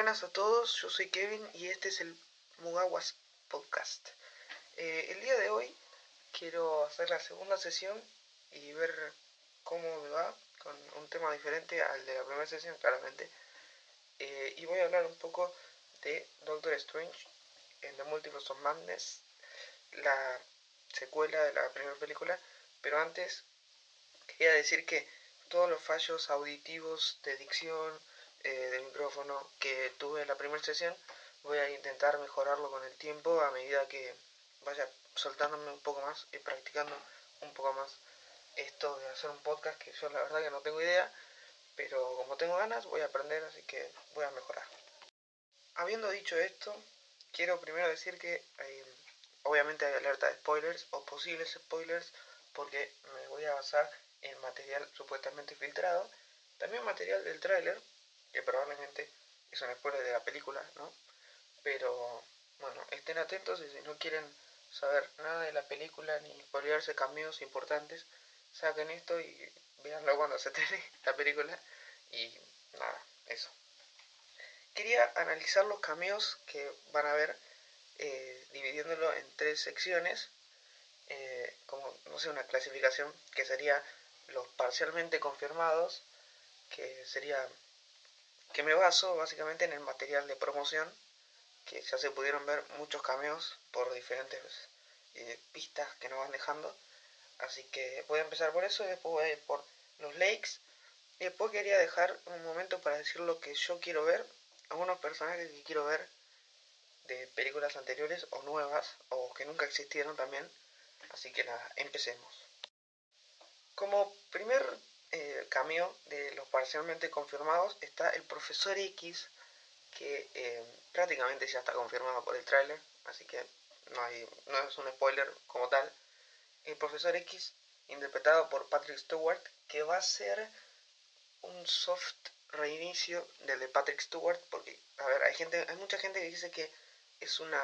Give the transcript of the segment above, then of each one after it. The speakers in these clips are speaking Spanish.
Buenas a todos, yo soy Kevin y este es el Mugawas Podcast. Eh, el día de hoy quiero hacer la segunda sesión y ver cómo me va con un tema diferente al de la primera sesión, claramente. Eh, y voy a hablar un poco de Doctor Strange en The Multiverse of Madness, la secuela de la primera película, pero antes quería decir que todos los fallos auditivos de dicción, eh, del micrófono que tuve en la primera sesión, voy a intentar mejorarlo con el tiempo a medida que vaya soltándome un poco más y practicando un poco más esto de hacer un podcast que yo la verdad que no tengo idea, pero como tengo ganas voy a aprender, así que voy a mejorar. Habiendo dicho esto, quiero primero decir que eh, obviamente hay alerta de spoilers o posibles spoilers porque me voy a basar en material supuestamente filtrado, también material del tráiler que probablemente es un spoiler de la película, ¿no? Pero bueno, estén atentos y si no quieren saber nada de la película ni spoilearse cambios importantes, saquen esto y véanlo cuando se termine la película y nada, eso. Quería analizar los cameos que van a ver eh, dividiéndolo en tres secciones, eh, como no sé, una clasificación que sería los parcialmente confirmados, que sería que me baso básicamente en el material de promoción, que ya se pudieron ver muchos cameos por diferentes eh, pistas que nos van dejando. Así que voy a empezar por eso después voy a ir por los lakes. Y después quería dejar un momento para decir lo que yo quiero ver, algunos personajes que quiero ver de películas anteriores o nuevas o que nunca existieron también. Así que nada, empecemos. Como primer eh, cameo de los parcialmente confirmados está el profesor X, que eh, prácticamente ya está confirmado por el tráiler, así que no, hay, no es un spoiler como tal. El profesor X, interpretado por Patrick Stewart, que va a ser un soft reinicio del de Patrick Stewart, porque, a ver, hay gente, hay mucha gente que dice que es una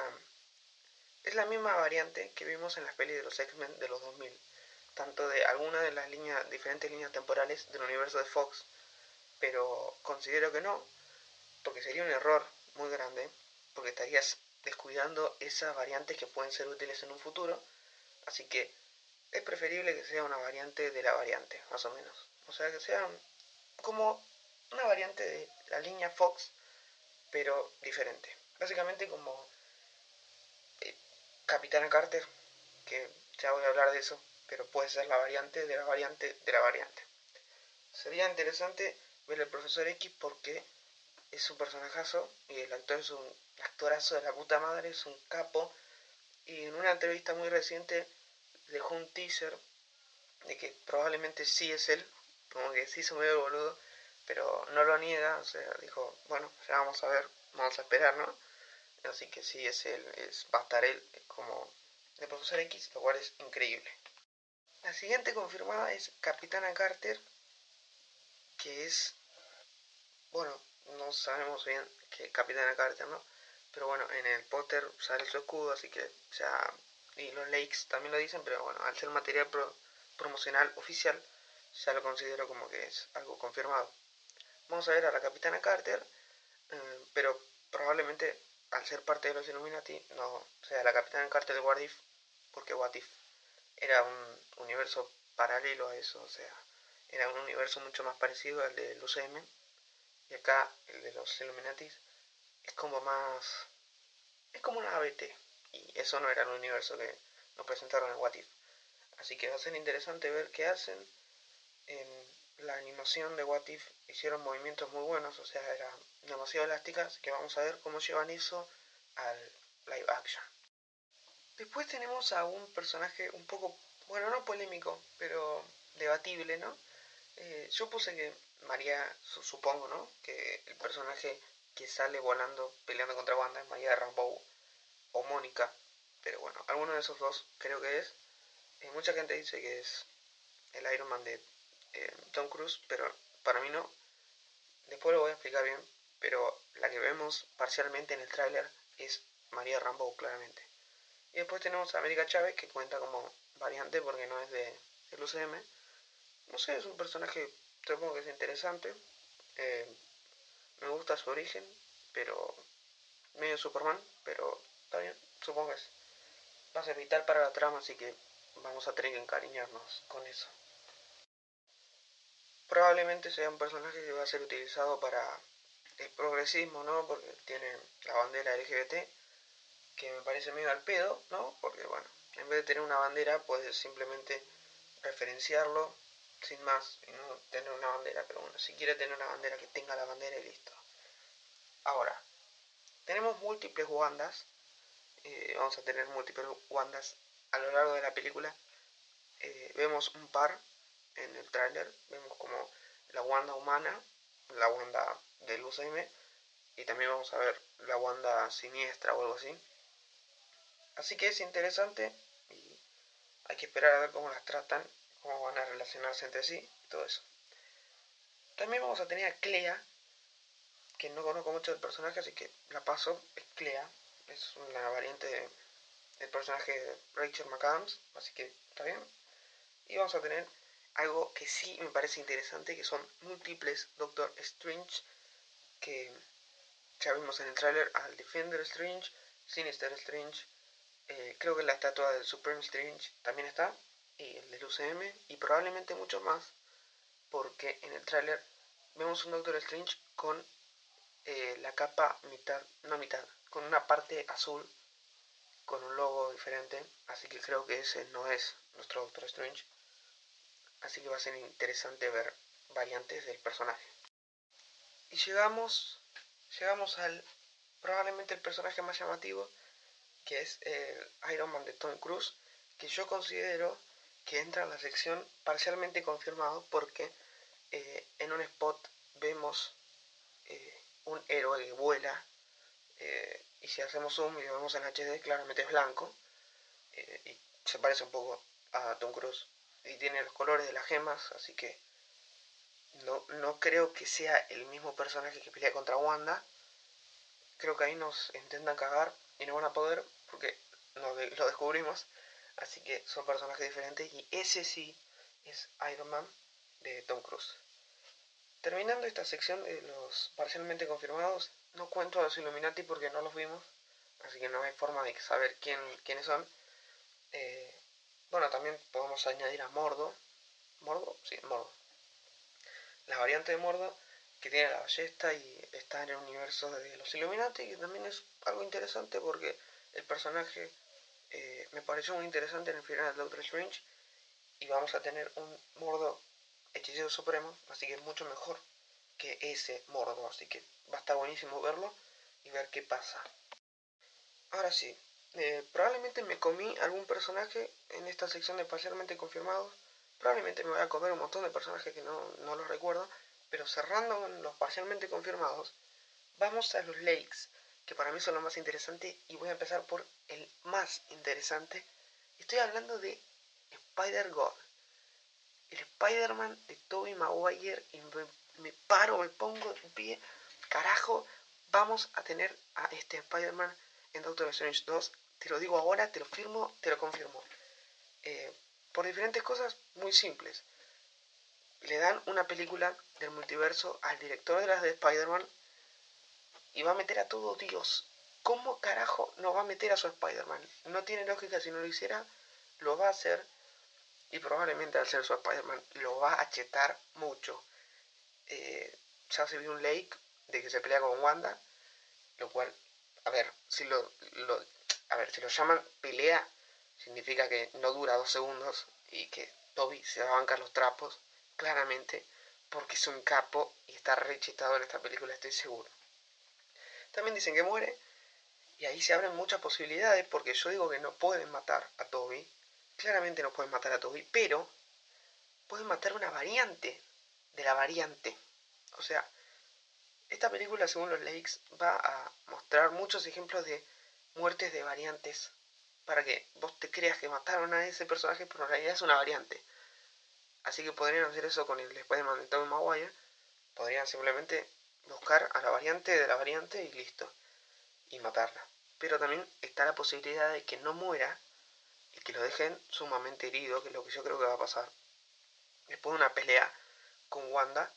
es la misma variante que vimos en las pelis de los X-Men de los 2000 tanto de alguna de las líneas, diferentes líneas temporales del universo de Fox, pero considero que no, porque sería un error muy grande, porque estarías descuidando esas variantes que pueden ser útiles en un futuro, así que es preferible que sea una variante de la variante, más o menos. O sea, que sea como una variante de la línea Fox, pero diferente. Básicamente como eh, Capitana Carter, que ya voy a hablar de eso pero puede ser la variante de la variante de la variante. Sería interesante ver el profesor X porque es un personajazo y el actor es un actorazo de la puta madre, es un capo. Y en una entrevista muy reciente dejó un teaser de que probablemente sí es él, como que sí se me ve boludo, pero no lo niega, o sea, dijo, bueno, ya vamos a ver, vamos a esperar, ¿no? Así que sí es él, es, va a estar él como el profesor X, lo cual es increíble. La siguiente confirmada es Capitana Carter, que es, bueno, no sabemos bien que Capitana Carter, ¿no? Pero bueno, en el póster sale su escudo, así que ya, y los lakes también lo dicen, pero bueno, al ser material promocional oficial, ya lo considero como que es algo confirmado. Vamos a ver a la Capitana Carter, eh, pero probablemente al ser parte de los Illuminati no sea la Capitana Carter de What porque What era un universo paralelo a eso, o sea, era un universo mucho más parecido al del UCM, y acá el de los Illuminatis es como más. es como una ABT, y eso no era el universo que nos presentaron en What If. Así que va a ser interesante ver qué hacen. En la animación de What If hicieron movimientos muy buenos, o sea, era demasiado elástica, así que vamos a ver cómo llevan eso al live action. Después tenemos a un personaje un poco, bueno, no polémico, pero debatible, ¿no? Eh, yo puse que María, supongo, ¿no? Que el personaje que sale volando, peleando contra Wanda es María Rambeau o Mónica. Pero bueno, alguno de esos dos creo que es. Eh, mucha gente dice que es el Iron Man de eh, Tom Cruise, pero para mí no. Después lo voy a explicar bien, pero la que vemos parcialmente en el tráiler es María Rambeau, claramente. Y después tenemos a América Chávez, que cuenta como variante porque no es de, del UCM. No sé, es un personaje, supongo que es interesante. Eh, me gusta su origen, pero medio Superman, pero está bien, supongo que es. Va a ser vital para la trama, así que vamos a tener que encariñarnos con eso. Probablemente sea un personaje que va a ser utilizado para el progresismo, ¿no? Porque tiene la bandera LGBT, que me parece medio al pedo, ¿no? Porque, bueno, en vez de tener una bandera, puedes simplemente referenciarlo sin más y no tener una bandera. Pero bueno, si quiere tener una bandera, que tenga la bandera y listo. Ahora, tenemos múltiples Wandas. Eh, vamos a tener múltiples Wandas a lo largo de la película. Eh, vemos un par en el tráiler. Vemos como la Wanda humana, la Wanda del UCM. Y también vamos a ver la Wanda siniestra o algo así. Así que es interesante y hay que esperar a ver cómo las tratan, cómo van a relacionarse entre sí y todo eso. También vamos a tener a Clea, que no conozco mucho del personaje, así que la paso. Es Clea, es una variante del personaje de Rachel McAdams, así que está bien. Y vamos a tener algo que sí me parece interesante, que son múltiples Doctor Strange, que ya vimos en el tráiler al Defender Strange, Sinister Strange, eh, creo que la estatua del Supreme Strange también está, y el del UCM, y probablemente mucho más, porque en el tráiler vemos un Doctor Strange con eh, la capa mitad, no mitad, con una parte azul, con un logo diferente, así que creo que ese no es nuestro Doctor Strange, así que va a ser interesante ver variantes del personaje. Y llegamos, llegamos al probablemente el personaje más llamativo, que es el Iron Man de Tom Cruise, que yo considero que entra en la sección parcialmente confirmado porque eh, en un spot vemos eh, un héroe que vuela eh, y si hacemos zoom y lo vemos en HD claramente es blanco y se parece un poco a Tom Cruise. Y tiene los colores de las gemas así que no, no creo que sea el mismo personaje que pelea contra Wanda. Creo que ahí nos intentan cagar y no van a poder porque no, lo descubrimos. Así que son personajes diferentes y ese sí es Iron Man de Tom Cruise. Terminando esta sección de los parcialmente confirmados, no cuento a los Illuminati porque no los vimos, así que no hay forma de saber quién, quiénes son. Eh, bueno, también podemos añadir a Mordo. ¿Mordo? Sí, Mordo. La variante de Mordo que tiene la ballesta y está en el universo de los Illuminati, que también es algo interesante porque el personaje eh, me pareció muy interesante en el final de Doctor Strange y vamos a tener un mordo hechicero supremo, así que es mucho mejor que ese mordo, así que va a estar buenísimo verlo y ver qué pasa. Ahora sí, eh, probablemente me comí algún personaje en esta sección de parcialmente confirmados, probablemente me voy a comer un montón de personajes que no, no los recuerdo, pero cerrando con los parcialmente confirmados, vamos a los lakes que para mí son lo más interesante y voy a empezar por el más interesante. Estoy hablando de Spider-God, el Spider-Man de Tobey Maguire y me, paro, me pongo en pie, carajo, vamos a tener a este Spider-Man en Doctor Strange 2, te lo digo ahora, te lo firmo, te lo confirmo. Eh, por diferentes cosas muy simples. Le dan una película del multiverso al director de las de Spider-Man y va a meter a todo Dios. ¿Cómo carajo no va a meter a su Spider-Man? No tiene lógica si no lo hiciera, lo va a hacer y probablemente al ser su Spider-Man lo va a chetar mucho. Eh, ya se vio un Lake de que se pelea con Wanda, lo cual, a ver, si lo, lo, a ver, si lo llaman pelea, significa que no dura dos segundos y que Toby se va a bancar los trapos, claramente, porque es un capo y está rechetado en esta película, estoy seguro. También dicen que muere. Y ahí se abren muchas posibilidades porque yo digo que no pueden matar a Toby. Claramente no pueden matar a Toby, pero pueden matar una variante de la variante. O sea, esta película, según los Lakes, va a mostrar muchos ejemplos de muertes de variantes para que vos te creas que mataron a ese personaje, pero en realidad es una variante. Así que podrían hacer eso con el Spider-Man de Tobey Maguire. Podrían simplemente buscar a la variante de la variante y listo. Y matarla. Pero también está la posibilidad de que no muera y que lo dejen sumamente herido, que es lo que yo creo que va a pasar. Después de una pelea con Wanda,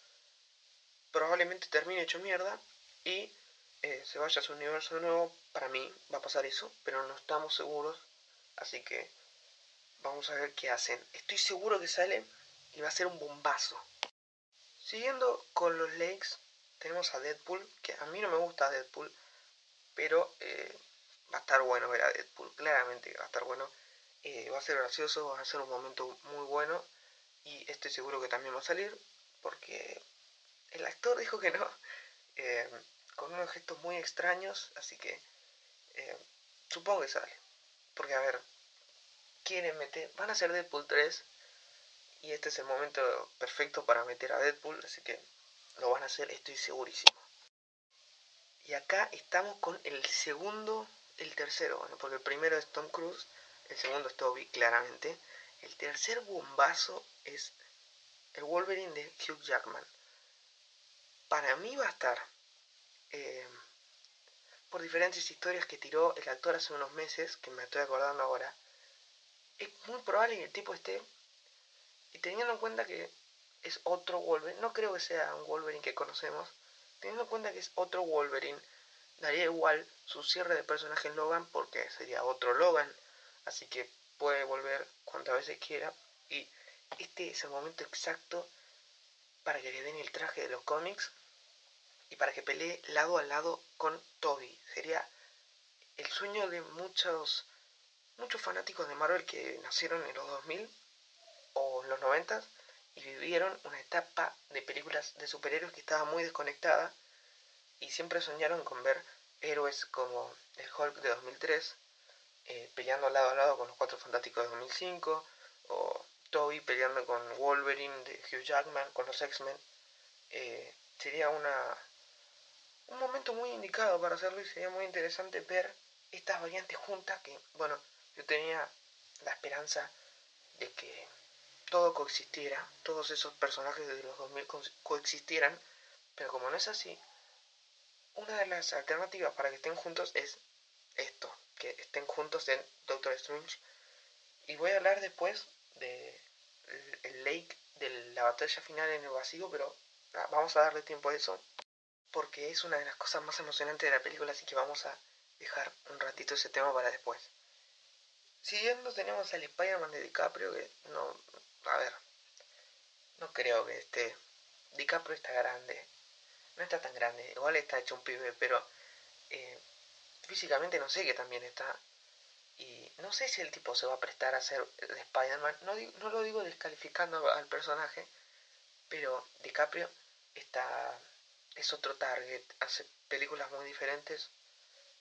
probablemente termine hecho mierda y eh, se vaya a su universo de nuevo, para mí va a pasar eso, pero no estamos seguros, así que vamos a ver qué hacen. Estoy seguro que sale y va a ser un bombazo. Siguiendo con los Lakes, tenemos a Deadpool, que a mí no me gusta Deadpool, pero eh, va a estar bueno ver a Deadpool, claramente va a estar bueno. Eh, va a ser gracioso, va a ser un momento muy bueno y estoy seguro que también va a salir porque el actor dijo que no, eh, con unos gestos muy extraños, así que supongo que sale. Porque a ver, quieren meter, van a hacer Deadpool 3 y este es el momento perfecto para meter a Deadpool, así que lo van a hacer, estoy segurísimo. Y acá estamos con el segundo, el tercero, porque el primero es Tom Cruise, el segundo es Toby, claramente. El tercer bombazo es el Wolverine de Hugh Jackman. Para mí va a estar, eh, por diferentes historias que tiró el actor hace unos meses, que me estoy acordando ahora, es muy probable que el tipo esté, y teniendo en cuenta que es otro Wolverine, no creo que sea un Wolverine que conocemos, teniendo en cuenta que es otro Wolverine, daría igual su cierre de personaje en Logan porque sería otro Logan, así que puede volver cuantas veces quiera. Y este es el momento exacto para que le den el traje de los cómics y para que pelee lado a lado con Toby. Sería el sueño de muchos muchos fanáticos de Marvel que nacieron en los 2000 o en los 90 vivieron una etapa de películas de superhéroes que estaba muy desconectada y siempre soñaron con ver héroes como el Hulk de 2003 eh, peleando lado a lado con los Cuatro Fantásticos de 2005 o Toby peleando con Wolverine de Hugh Jackman con los X-Men. Eh, sería una un momento muy indicado para hacerlo y sería muy interesante ver estas variantes juntas que bueno yo tenía la esperanza de que todo coexistiera, todos esos personajes de los 2000 coexistieran, pero como no es así, una de las alternativas para que estén juntos es esto, que estén juntos en Doctor Strange. Y voy a hablar después de el Lake, de la batalla final en el vacío, pero ah, vamos a darle tiempo a eso, porque es una de las cosas más emocionantes de la película, así que vamos a dejar un ratito ese tema para después. Siguiendo tenemos al Spider-Man de DiCaprio, que no, a ver, no creo que esté. DiCaprio está grande. No está tan grande. Igual está hecho un pibe, pero eh, físicamente no sé que también está. Y no sé si el tipo se va a prestar a ser de Spider-Man. No, no lo digo descalificando al personaje, pero DiCaprio está es otro target, hace películas muy diferentes.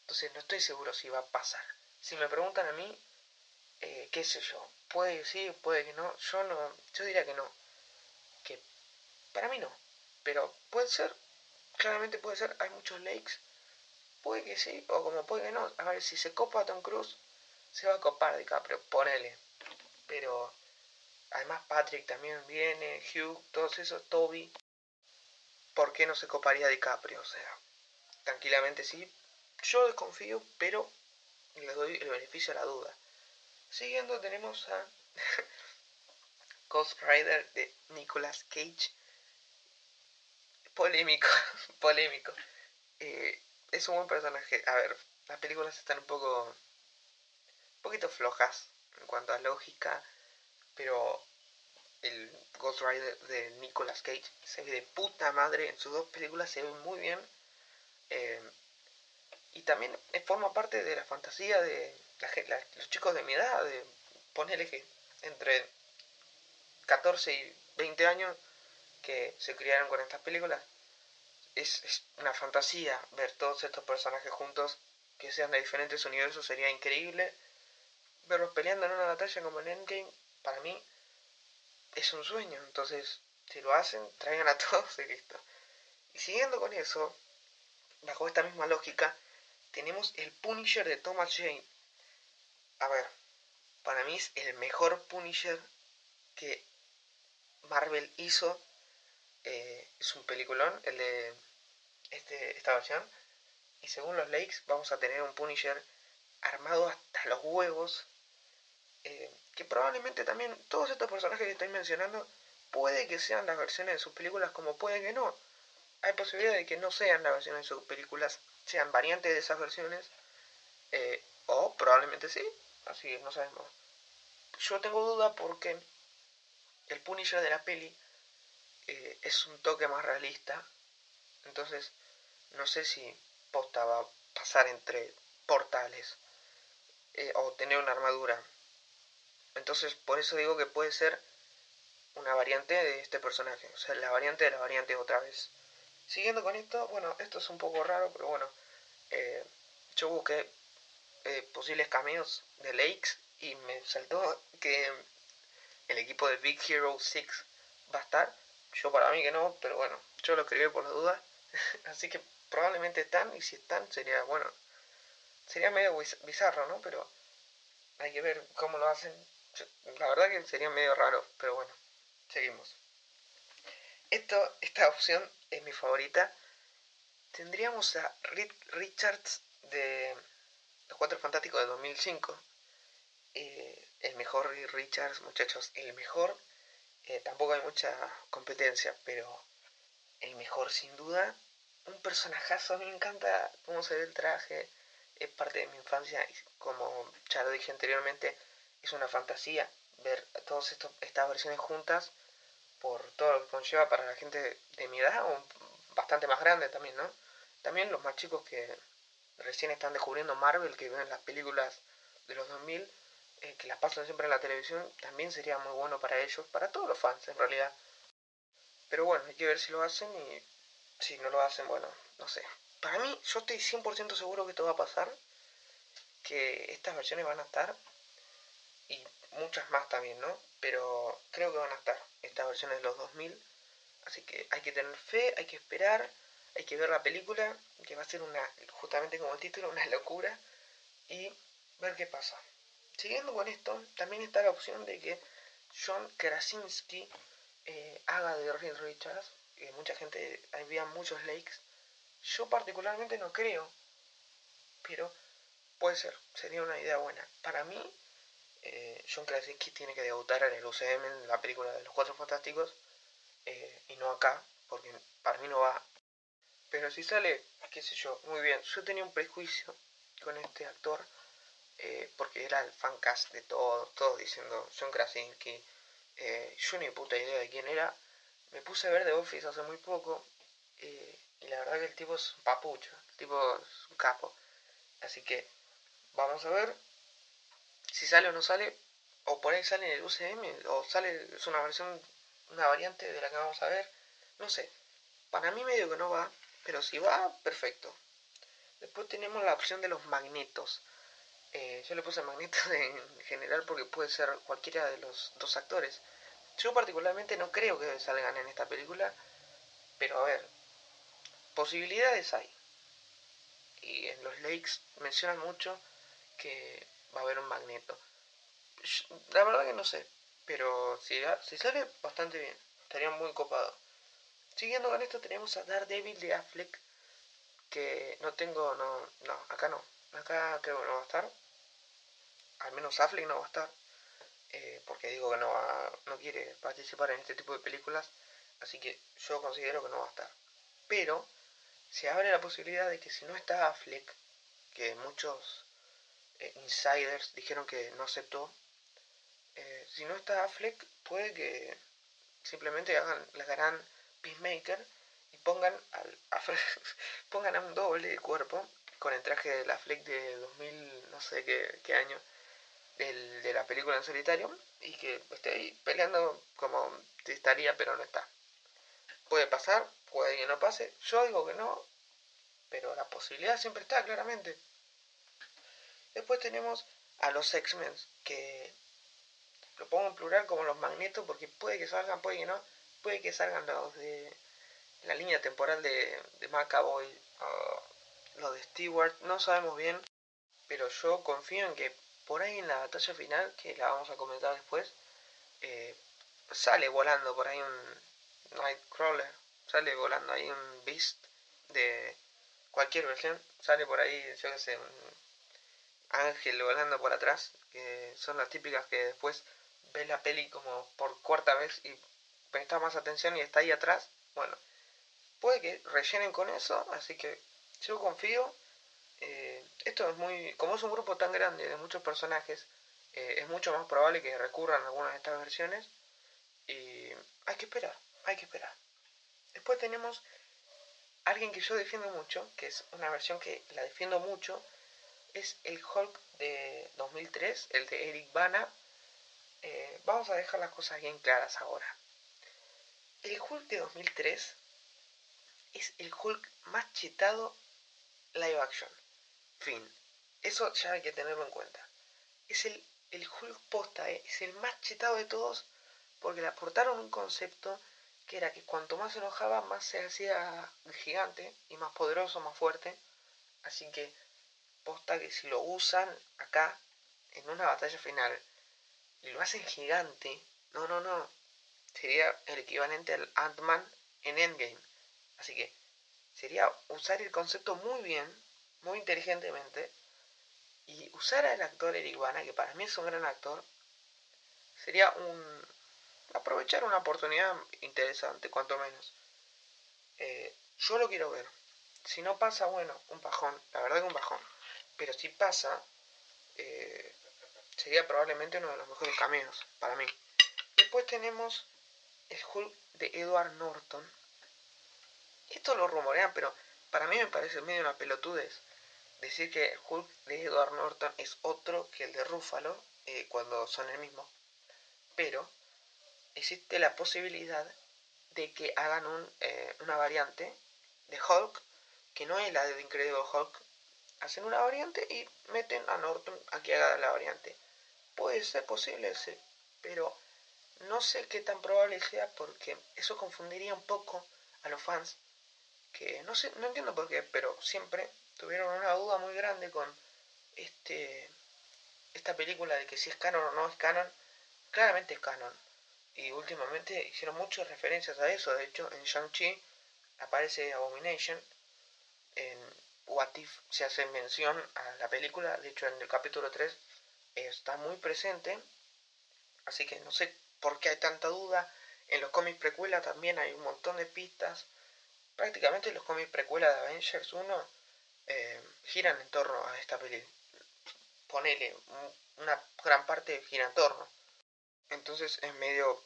Entonces no estoy seguro si va a pasar. Si me preguntan a mí, eh, qué sé yo, puede que sí, puede que no, yo no, yo diría que no, que para mí no, pero puede ser, claramente puede ser, hay muchos likes, puede que sí, o como puede que no, a ver, si se copa a Tom Cruise, se va a copar DiCaprio, ponele, pero además Patrick también viene, Hugh, todos esos, Toby, ¿por qué no se coparía DiCaprio? O sea, tranquilamente sí, yo desconfío, pero le doy el beneficio a la duda. Siguiendo tenemos a Ghost Rider de Nicolas Cage. Polémico, polémico. Eh, es un buen personaje. A ver, las películas están un poco. un poquito flojas en cuanto a lógica, pero el Ghost Rider de Nicolas Cage se ve de puta madre. En sus dos películas se ve muy bien. Eh, y también forma parte de la fantasía de los chicos de mi edad, de ponerle que entre 14 y 20 años que se criaron con estas películas, es, una fantasía ver todos estos personajes juntos que sean de diferentes universos, sería increíble. Verlos peleando en una batalla como en Endgame, para mí es un sueño. Entonces, si lo hacen, traigan a todos y listo. Y siguiendo con eso, bajo esta misma lógica, tenemos el Punisher de Thomas Jane. A ver, para mí es el mejor Punisher que Marvel hizo. Eh, es un peliculón, el de este, esta versión. Y según los likes, vamos a tener un Punisher armado hasta los huevos. Eh, que probablemente también todos estos personajes que estoy mencionando puede que sean las versiones de sus películas como puede que no. hay posibilidad de que no sean las versiones de sus películas, sean variantes de esas versiones, eh, o probablemente sí, así no sabemos. Yo tengo duda porque el Punisher de la peli eh, es un toque más realista, entonces no sé si posta va a pasar entre portales eh, o tener una armadura. Entonces por eso digo que puede ser una variante de este personaje, o sea, la variante de la variante otra vez. Siguiendo con esto, bueno, esto es un poco raro, pero bueno, eh, yo busqué eh, posibles caminos de Lakes y me saltó que el equipo de Big Hero 6 va a estar. Yo para mí que no, pero bueno, yo lo escribí por la duda. Así que probablemente están y si están sería, bueno, sería medio bizarro, ¿no? Pero hay que ver cómo lo hacen. La verdad que sería medio raro, pero bueno, seguimos. Esto, esta opción es mi favorita. Tendríamos a Richards de Los Cuatro Fantásticos de 2005. Eh, el mejor Richards, muchachos, el mejor. Eh, tampoco hay mucha competencia, pero el mejor sin duda. Un personajazo, a mí me encanta cómo se ve el traje. Es parte de mi infancia como ya lo dije anteriormente, es una fantasía ver todas estas versiones juntas por todo lo que conlleva para la gente de mi edad o bastante más grande también, ¿no? También los más chicos que recién están descubriendo Marvel, que ven las películas de los 2000, eh, que las pasan siempre en la televisión, también sería muy bueno para ellos, para todos los fans en realidad. Pero bueno, hay que ver si lo hacen y si no lo hacen, bueno, no sé. Para mí, yo estoy 100% seguro que esto va a pasar, que estas versiones van a estar y muchas más también, ¿no? Pero creo que van a estar estas versiones de los 2000. Así que hay que tener fe, hay que esperar, hay que ver la película, que va a ser una, justamente como el título, una locura, y ver qué pasa. Siguiendo con esto, también está la opción de que John Krasinski eh, haga de Reed Richards, que mucha gente, había muchos likes. Yo particularmente no creo, pero puede ser, sería una idea buena. Para mí, eh, John Krasinski tiene que debutar en el UCM, en la película de los Cuatro Fantásticos, eh, y no acá, porque para mí no va. Pero si sale, qué sé yo, muy bien. Yo tenía un prejuicio con este actor, eh, porque era el fancast de todos, todos diciendo John Krasinski. yo ni puta idea de quién era. Me puse a ver The Office hace muy poco, y la verdad que el tipo es un papucho, el tipo es un capo. Así que vamos a ver si sale o no sale, o por ahí sale en el UCM, o sale, es una versión, una variante de la que vamos a ver, no sé. Para mí medio que no va, pero si va, perfecto. Después tenemos la opción de los magnetos. Eh, yo le puse magnetos en general porque puede ser cualquiera de los dos actores. Yo particularmente no creo que salgan en esta película, pero a ver, posibilidades hay. Y en los lakes mencionan mucho que va a haber un magneto. La verdad que no sé, pero si, si sale bastante bien, estaría muy copado. Siguiendo con esto tenemos a Daredevil de Affleck, que no tengo, no, no, acá no, acá creo que no va a estar. Al menos Affleck no va a estar, eh, porque digo que no, va, no quiere participar en este tipo de películas, así que yo considero que no va a estar. Pero se abre la posibilidad de que si no está Affleck, que muchos eh, insiders dijeron que no aceptó. Eh, si no está Affleck, puede que simplemente hagan la gran Peacemaker y pongan, al, a, pongan a un doble de cuerpo con el traje de la Fleck de 2000, no sé qué, año, del, de la película en solitario, y que esté ahí peleando como estaría, pero no está. Puede pasar, puede que no pase. Yo digo que no, pero la posibilidad siempre está, claramente. Después tenemos a los X-Men, que lo pongo en plural como los magnetos, porque puede que salgan, puede que no, puede que salgan los de la línea temporal de, de Macaboy, los de Stewart, no sabemos bien, pero yo confío en que por ahí en la batalla final, que la vamos a comentar después, eh, sale volando por ahí un Nightcrawler, sale volando ahí un Beast de cualquier versión, sale por ahí, yo que sé, un Ángel volando por atrás, que son las típicas que después ves la peli como por cuarta vez y prestas más atención y está ahí atrás. Bueno, puede que rellenen con eso, así que yo confío. Eh, esto es muy, como es un grupo tan grande de muchos personajes, eh, es mucho más probable que recurran a algunas de estas versiones y hay que esperar, hay que esperar. Después tenemos alguien que yo defiendo mucho, que es una versión que la defiendo mucho, es el Hulk de 2003, el de Eric Bana. Eh, vamos a dejar las cosas bien claras ahora. El Hulk de 2003 es el Hulk más chetado live action. Fin. Eso ya hay que tenerlo en cuenta. Es el, el Hulk posta, eh, es el más chetado de todos porque le aportaron un concepto que era que cuanto más se enojaba, más se hacía gigante y más poderoso, más fuerte. Así que posta que si lo usan acá en una batalla final y lo hacen gigante, no, no, no, sería el equivalente al Ant-Man en Endgame. Así que sería usar el concepto muy bien, muy inteligentemente, y usar al actor Eric que para mí es un gran actor, sería un aprovechar una oportunidad interesante, cuanto menos. Eh, yo lo quiero ver. Si no pasa, bueno, un bajón, la verdad que un bajón. Pero si pasa, eh, sería probablemente uno de los mejores caminos para mí. Después tenemos el Hulk de Edward Norton. Esto lo rumorean, pero para mí me parece medio una pelotudez decir que el Hulk de Edward Norton es otro que el de Ruffalo eh, cuando son el mismo. Pero existe la posibilidad de que hagan un, eh, una variante de Hulk que no es la de Incredible Hulk. Hacen una variante y meten a Norton a que haga la variante. Puede ser posible, sí, pero no sé qué tan probable sea porque eso confundiría un poco a los fans que no sé, no entiendo por qué, pero siempre tuvieron una duda muy grande con este esta película de que si es canon o no es canon. Claramente es canon. Y últimamente hicieron muchas referencias a eso. De hecho, en Shang-Chi aparece Abomination. En What If se hace mención a la película. De hecho, en el capítulo 3 está muy presente. Así que no sé por qué hay tanta duda. En los cómics precuela también hay un montón de pistas. Prácticamente los cómics precuela de Avengers 1 eh, giran en torno a esta película. Ponele, una gran parte gira en torno. Entonces es medio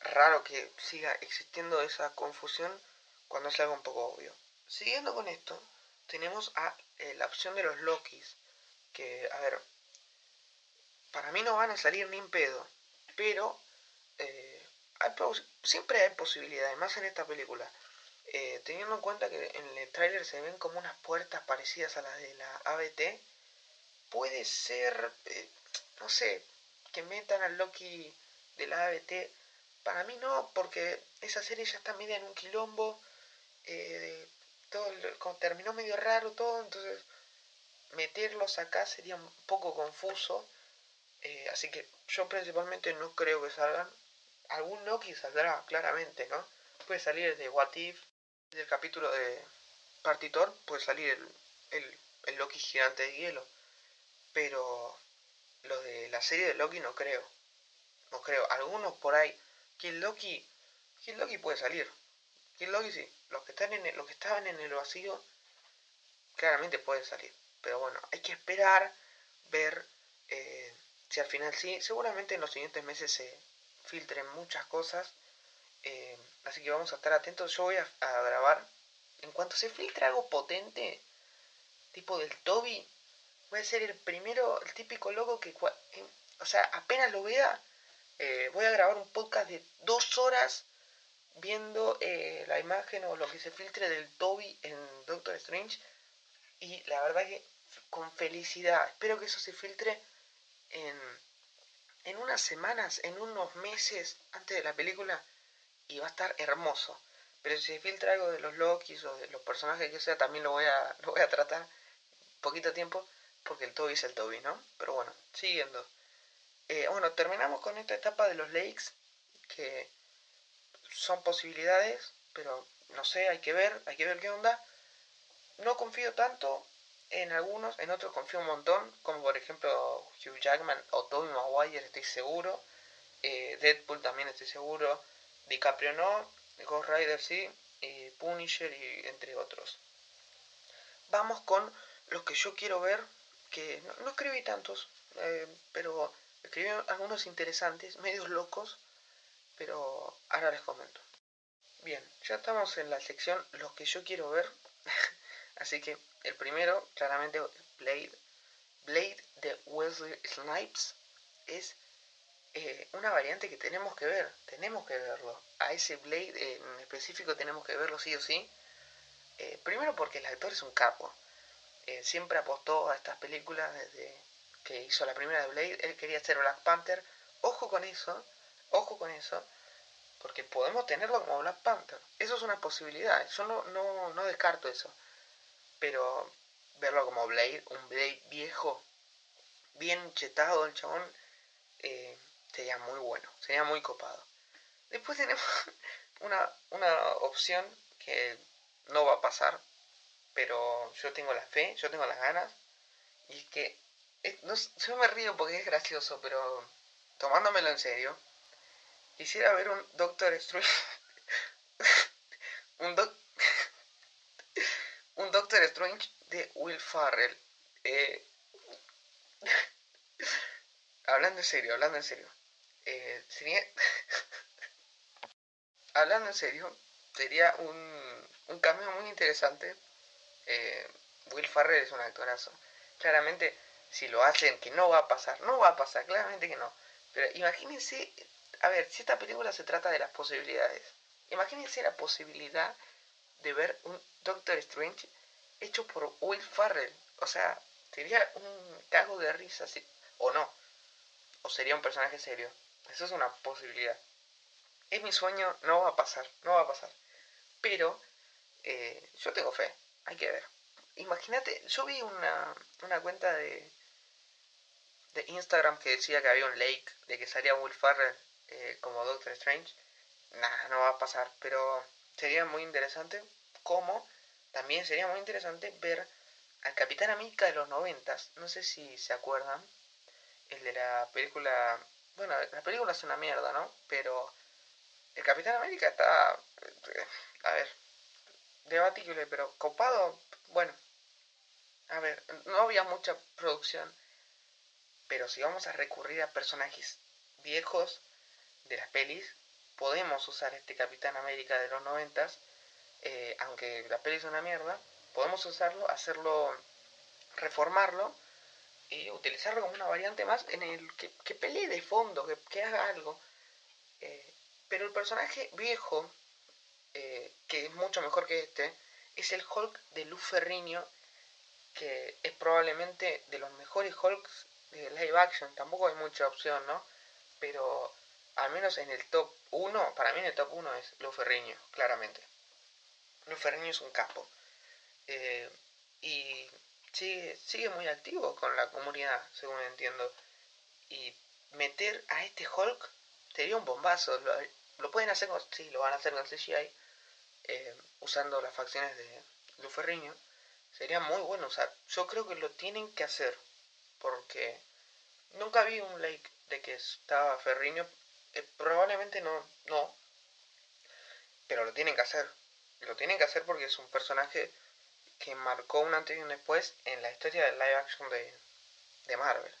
raro que siga existiendo esa confusión cuando es algo un poco obvio. Siguiendo con esto, tenemos a eh, la opción de los Lokis, que, a ver, para mí no van a salir ni en pedo, pero eh, siempre hay posibilidades, más en esta película. Eh, teniendo en cuenta que en el tráiler se ven como unas puertas parecidas a las de la ABT, puede ser, no sé, que metan al Loki de la ABT para mí no, porque esa serie ya está media en un quilombo. Eh, todo terminó medio raro todo, entonces meterlos acá sería un poco confuso. Eh, así que yo principalmente no creo que salgan. Algún Loki saldrá, claramente, ¿no? Puede salir de What If, del capítulo de Partitor, puede salir el, el, el Loki gigante de hielo. Pero lo de la serie de Loki no creo. No creo. Algunos por ahí Kill Loki, Kill Loki puede salir. Kill Loki sí. Los que, están en los que estaban en el vacío claramente pueden salir. Pero bueno, hay que esperar, ver eh, si al final sí. Seguramente en los siguientes meses se filtren muchas cosas. Eh, así que vamos a estar atentos. Yo voy a, grabar. En cuanto se filtre algo potente, tipo del Toby, voy a ser el primero, el típico loco que, o sea, apenas lo vea, eh, voy a grabar un podcast de dos horas viendo eh, la imagen o lo que se filtre del Toby en Doctor Strange. Y la verdad que con felicidad. Espero que eso se filtre en, en unas semanas, en unos meses antes de la película. Y va a estar hermoso. Pero si se filtra algo de los Lokis o de los personajes que sea, también lo voy a, lo voy a tratar poquito tiempo. Porque el Toby es el Toby, ¿no? Pero bueno, siguiendo. Eh, bueno, terminamos con esta etapa de los lakes, que son posibilidades, pero no sé, hay que ver, hay que ver qué onda. No confío tanto en algunos, en otros confío un montón, como por ejemplo Hugh Jackman o Tobey Maguire, estoy seguro. Eh, Deadpool también estoy seguro. DiCaprio no, Ghost Rider sí. Punisher y entre otros. Vamos con los que yo quiero ver, que no, escribí tantos, eh, pero escribí algunos interesantes, medios locos, pero ahora les comento. Bien, ya estamos en la sección los que yo quiero ver, así que el primero, claramente Blade, Blade de Wesley Snipes, es eh, una variante que tenemos que ver, tenemos que verlo. A ese Blade en específico tenemos que verlo sí o sí. Eh, primero porque el actor es un capo. Eh, siempre apostó a estas películas desde que hizo la primera de Blade. Él quería ser Black Panther. Ojo con eso, ojo con eso, porque podemos tenerlo como Black Panther. Eso es una posibilidad. Yo no, no, no descarto eso. Pero verlo como Blade, un Blade viejo, bien chetado el chabón, eh, sería muy bueno, sería muy copado. Después tenemos una, una opción que no va a pasar, pero yo tengo la fe, yo tengo las ganas, y es que, no, yo me río porque es gracioso, pero tomándomelo en serio, quisiera ver un Doctor Strange, un, un Doctor Strange de Will Farrell. Eh, hablando en serio, hablando en serio. Eh, sería... hablando en serio, sería un, un cambio muy interesante. Eh, Will Farrell es un actorazo. Claramente, si lo hacen, que no va a pasar, no va a pasar, claramente que no. Pero imagínense, a ver, si esta película se trata de las posibilidades, imagínense la posibilidad de ver un Doctor Strange hecho por Will Farrell. O sea, sería un cago de risa, o no. O sería un personaje serio. Eso es una posibilidad. Es mi sueño, no va a pasar, no va a pasar. Pero eh, yo tengo fe, hay que ver. Imagínate, yo vi una, una cuenta de, de Instagram que decía que había un lake de que salía Will Farrell eh, como Doctor Strange. Nada, no va a pasar, pero sería muy interesante cómo también sería muy interesante ver al Capitán América de los noventas. No sé si se acuerdan. El de la película... Bueno, la película es una mierda, ¿no? Pero el Capitán América está... A ver, debatible, pero copado, bueno. A ver, no había mucha producción. Pero si vamos a recurrir a personajes viejos de las pelis, podemos usar este Capitán América de los noventas eh, aunque la peli es una mierda, podemos usarlo, hacerlo, reformarlo y utilizarlo como una variante más en el que, pelee de fondo, que, haga algo. Eh, pero el personaje viejo, eh, que es mucho mejor que este, es el Hulk de Luz Ferriño, que es probablemente de los mejores Hulks de live action. Tampoco hay mucha opción, ¿no? Pero al menos en el top 1, para mí en el top 1 es Luz Ferriño, claramente. Luferreño es un capo. Eh, y sigue, sigue muy activo con la comunidad, según entiendo. Y meter a este Hulk sería un bombazo. Lo, pueden hacer con, sí, lo van a hacer con CGI, eh, usando las facciones de Luferriño. Sería muy bueno usar. Yo creo que lo tienen que hacer. Porque nunca vi un like de que estaba Ferriño. Eh, probablemente no, no. Pero lo tienen que hacer lo tienen que hacer porque es un personaje que marcó un antes y un después en la historia del live action de, Marvel.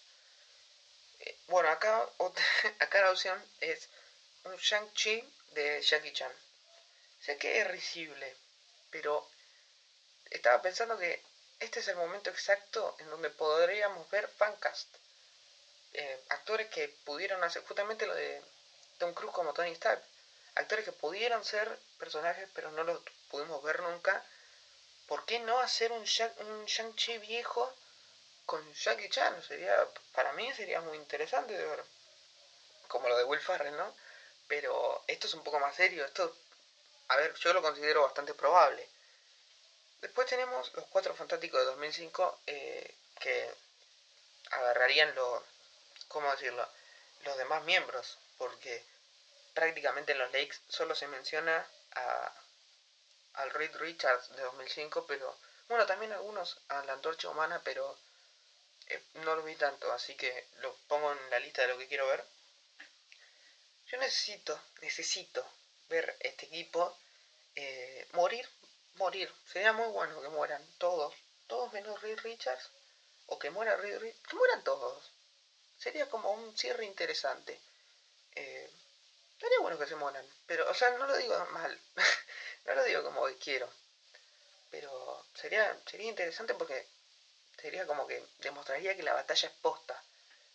Eh, bueno, acá, acá la opción es un Shang-Chi de Jackie Chan. Sé que es risible, pero estaba pensando que este es el momento exacto en donde podríamos ver fancast. Eh, actores que pudieron hacer justamente lo de Tom Cruise como Tony Stark actores que pudieran ser personajes pero no los pudimos ver nunca, ¿por qué no hacer un, un Shang-Chi viejo con Jackie Chan? Sería, para mí sería muy interesante de ver, como lo de Will Ferrell, ¿no? Pero esto es un poco más serio, esto, a ver, yo lo considero bastante probable. Después tenemos los Cuatro Fantásticos de 2005 eh, que agarrarían los, ¿cómo decirlo? Los demás miembros, porque prácticamente en los Lakes solo se menciona al Reed Richards de 2005, pero bueno, también algunos a la antorcha humana, pero eh, no lo vi tanto, así que lo pongo en la lista de lo que quiero ver. Yo necesito, necesito ver este equipo eh, morir, morir. Sería muy bueno que mueran todos, todos menos Reed Richards, o que muera Reed Richards, que mueran todos. Sería como un cierre interesante. Eh, sería bueno que se mueran, pero, o sea, no lo digo mal, no lo digo como que quiero, pero sería, sería interesante porque sería como que demostraría que la batalla es posta,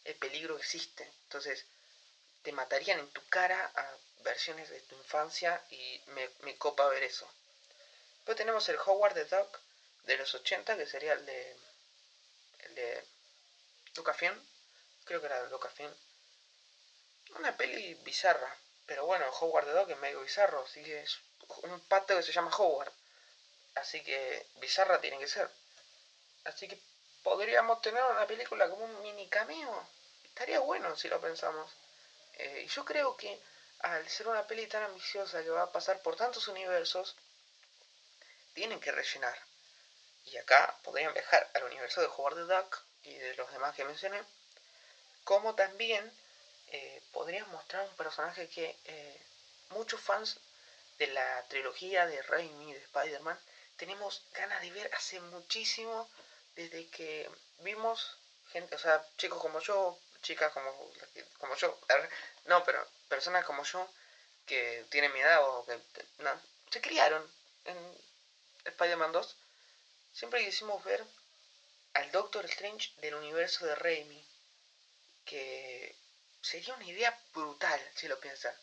el peligro existe, entonces te matarían en tu cara a versiones de tu infancia y me, me copa ver eso. Luego tenemos el Howard the Duck de los 80, que sería el de, el de creo que era Lucasfilm. Una peli bizarra, pero bueno, Howard the Duck es medio bizarro, así que es un pato que se llama Howard. Así que bizarra tiene que ser. Así que podríamos tener una película como un mini cameo. Estaría bueno si lo pensamos. Eh, y yo creo que al ser una peli tan ambiciosa que va a pasar por tantos universos, tienen que rellenar. Y acá podrían viajar al universo de Howard the Duck y de los demás que mencioné, como también eh, podrían mostrar un personaje que eh, muchos fans de la trilogía de Raimi de Spider-Man tenemos ganas de ver hace muchísimo desde que vimos gente, o sea, chicos como yo, chicas como, como yo, no, pero personas como yo que tienen mi edad o que no, se criaron en Spider-Man 2, siempre quisimos ver al Doctor Strange del universo de Raimi, que sería una idea brutal si lo piensan.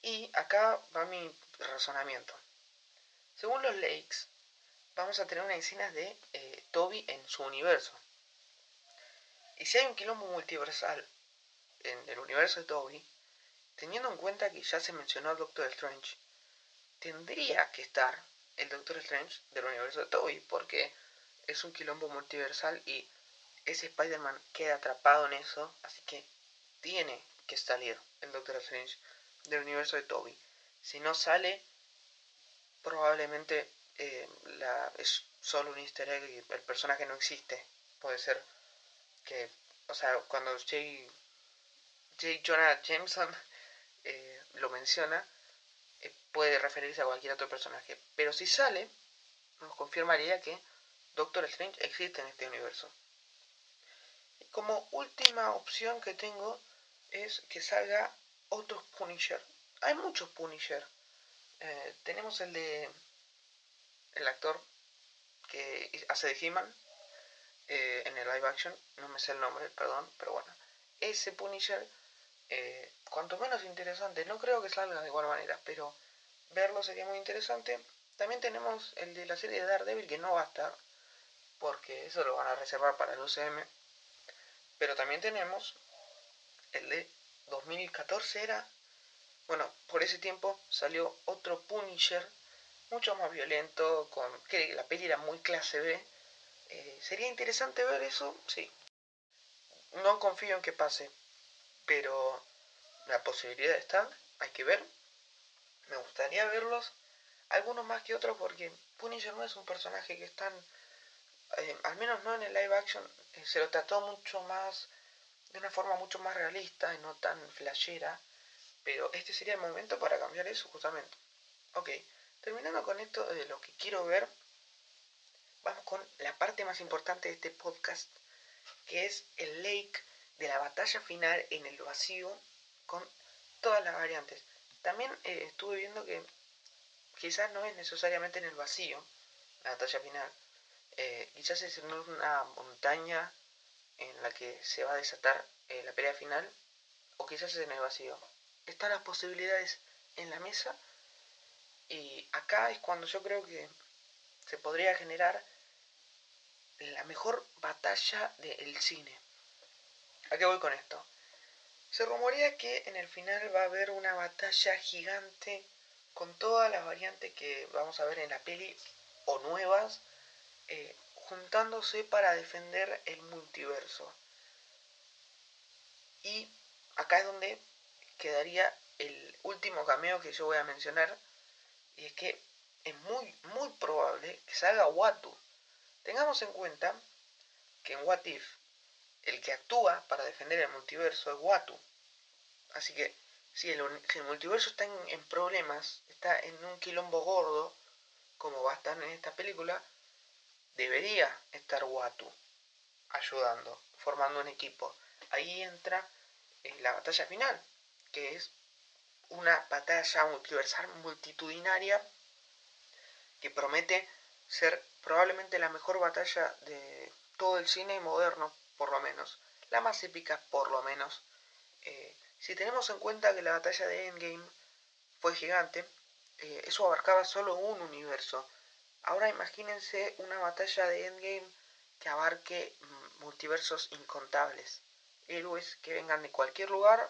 Y acá va mi razonamiento. Según los Lakes, vamos a tener una escena de eh, Toby en su universo. Y si hay un quilombo multiversal en el universo de Toby, teniendo en cuenta que ya se mencionó al Doctor Strange, tendría que estar el Doctor Strange del universo de Toby, porque es un quilombo multiversal y ese Spider-Man queda atrapado en eso, así que tiene que salir el Doctor Strange del universo de Toby. Si no sale, probablemente eh, es solo un easter egg y el personaje no existe. Puede ser que, o sea, cuando J. J. Jonah Jameson eh, lo menciona, eh, puede referirse a cualquier otro personaje. Pero si sale, nos confirmaría que Doctor Strange existe en este universo. Y como última opción que tengo es que salga otros Punisher. Hay muchos Punisher. tenemos el de el actor que hace de He-Man eh, en el live action, no me sé el nombre, perdón, pero bueno, ese Punisher, eh, cuanto menos interesante, no creo que salga de igual manera, pero verlo sería muy interesante. También tenemos el de la serie de Daredevil que no va a estar, porque eso lo van a reservar para el UCM. Pero también tenemos el de 2014 era, bueno, por ese tiempo salió otro Punisher mucho más violento, con que la peli era muy clase B. Eh, ¿Sería interesante ver eso? Sí. No confío en que pase, pero la posibilidad está, hay que ver. Me gustaría verlos, algunos más que otros, porque Punisher no es un personaje que es tan, eh, al menos no en el live action, eh, se lo trató mucho más, de una forma mucho más realista y no tan flashera, pero este sería el momento para cambiar eso justamente. Ok. Terminando con esto de lo que quiero ver, vamos con la parte más importante de este podcast, que es el lake de la batalla final en el vacío con todas las variantes. También eh, estuve viendo que quizás no es necesariamente en el vacío la batalla final, eh, quizás es en una montaña en la que se va a desatar eh, la pelea final, o quizás en el vacío. Están las posibilidades en la mesa y acá es cuando yo creo que se podría generar la mejor batalla del cine. ¿A qué voy con esto? Se rumorea que en el final va a haber una batalla gigante con todas las variantes que vamos a ver en la peli o nuevas, eh, juntándose para defender el multiverso. Y acá es donde quedaría el último cameo que yo voy a mencionar, y es que es muy, muy probable que salga Watu. Tengamos en cuenta que en What If, el que actúa para defender el multiverso es Watu. Así que si el, multiverso está en, problemas, está en un quilombo gordo, como va a estar en esta película, debería estar Watu ayudando, formando un equipo. Ahí entra eh, la batalla final, que es una batalla multiversal multitudinaria que promete ser probablemente la mejor batalla de todo el cine moderno, por lo menos. La más épica, por lo menos. Eh, si tenemos en cuenta que la batalla de Endgame fue gigante, eh, eso abarcaba solo un universo. Ahora imagínense una batalla de Endgame que abarque mm, multiversos incontables. Héroes que vengan de cualquier lugar.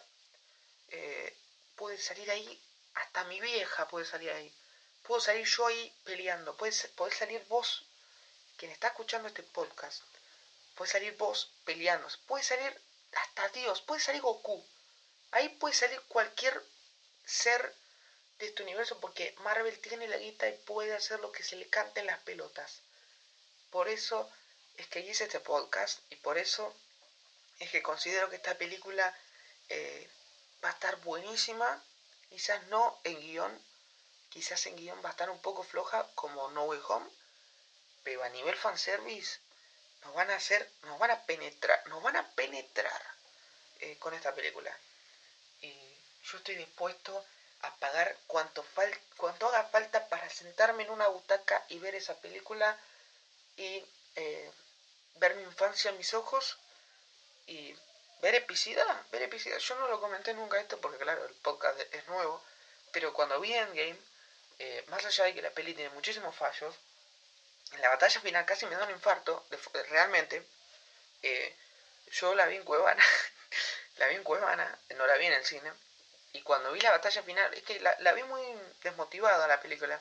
Eh, puede salir ahí, hasta mi vieja puede salir ahí. Puedo salir yo ahí peleando. Puedes, podés salir vos, quien está escuchando este podcast. Puede salir vos peleando. Puede salir hasta Dios. Puede salir Goku. Ahí puede salir cualquier ser de este universo porque Marvel tiene la guita y puede hacer lo que se le cante en las pelotas. Por eso es que hice este podcast y por eso es que considero que esta película eh, va a estar buenísima. Quizás no en guion, quizás en guion va a estar un poco floja como No Way Home, pero a nivel fanservice nos van a hacer, nos van a penetrar, nos van a penetrar eh, con esta película. Y yo estoy dispuesto a pagar cuanto, fal cuanto haga falta para sentarme en una butaca y ver esa película y eh, ver mi infancia en mis ojos y ver epicidad, ver epicidad. Yo no lo comenté nunca esto porque claro, el podcast es nuevo, pero cuando vi Endgame eh, más allá de que la peli tiene muchísimos fallos, en la batalla final casi me da un infarto, realmente. Eh, yo la vi en Cuevana, la vi en Cuevana, no la vi en el cine, y cuando vi la batalla final, es que la, vi muy desmotivada la película,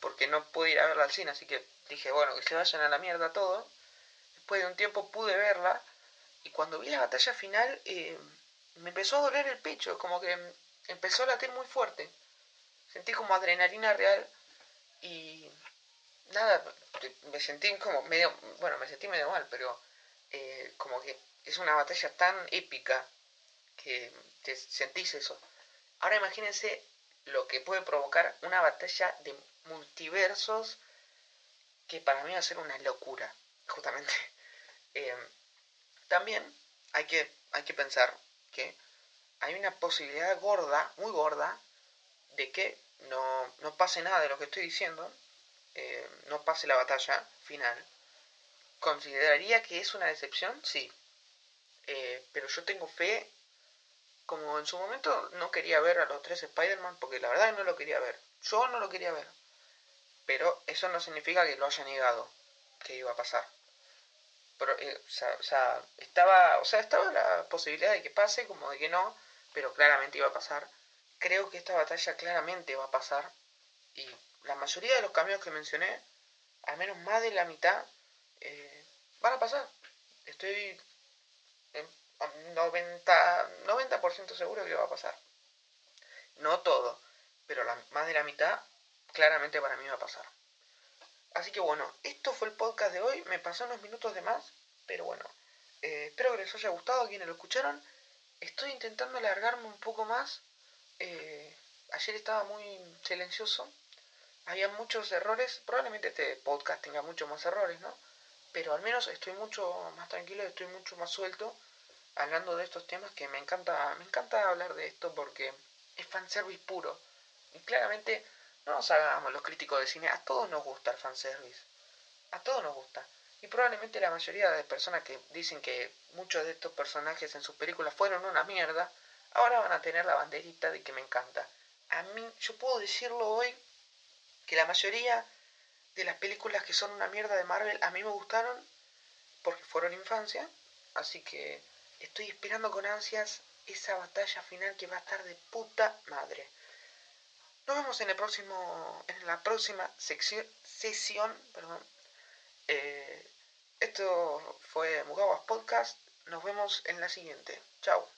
porque no pude ir a verla al cine, así que dije, bueno, que se vayan a la mierda todo. Después de un tiempo pude verla, y cuando vi la batalla final, eh, me empezó a doler el pecho, como que empezó a latir muy fuerte sentí como adrenalina real y nada, me sentí como medio, bueno, me sentí medio mal, pero eh, como que es una batalla tan épica que te sentís eso. Ahora imagínense lo que puede provocar una batalla de multiversos que para mí va a ser una locura, justamente. Eh, también hay que, hay que pensar que hay una posibilidad gorda, muy gorda, de que no, no pase nada de lo que estoy diciendo, eh, no pase la batalla final, ¿consideraría que es una decepción? Sí. Eh, pero yo tengo fe, como en su momento no quería ver a los tres Spider-Man, porque la verdad no lo quería ver. Yo no lo quería ver. Pero eso no significa que lo haya negado, que iba a pasar. Pero, eh, o, sea, estaba, o sea, estaba la posibilidad de que pase, como de que no, pero claramente iba a pasar creo que esta batalla claramente va a pasar y la mayoría de los cambios que mencioné, al menos más de la mitad, eh, van a pasar. Estoy 90, 90% seguro que va a pasar. No todo, pero la, más de la mitad claramente para mí va a pasar. Así que bueno, esto fue el podcast de hoy. Me pasó unos minutos de más, pero bueno, eh, espero que les haya gustado a quienes lo escucharon. Estoy intentando alargarme un poco más eh, ayer estaba muy silencioso, había muchos errores, probablemente este podcast tenga muchos más errores, ¿no? Pero al menos estoy mucho más tranquilo, estoy mucho más suelto hablando de estos temas que me encanta, me encanta hablar de esto porque es fanservice puro. Y claramente no nos hagamos los críticos de cine, a todos nos gusta el fanservice. A todos nos gusta. Y probablemente la mayoría de personas que dicen que muchos de estos personajes en sus películas fueron una mierda, ahora van a tener la banderita de que me encanta. A mí, yo puedo decirlo hoy, que la mayoría de las películas que son una mierda de Marvel a mí me gustaron porque fueron infancia, así que estoy esperando con ansias esa batalla final que va a estar de puta madre. Nos vemos en el próximo, en la próxima sesión, perdón. Eh, esto fue Mugawas Podcast. Nos vemos en la siguiente. Chao.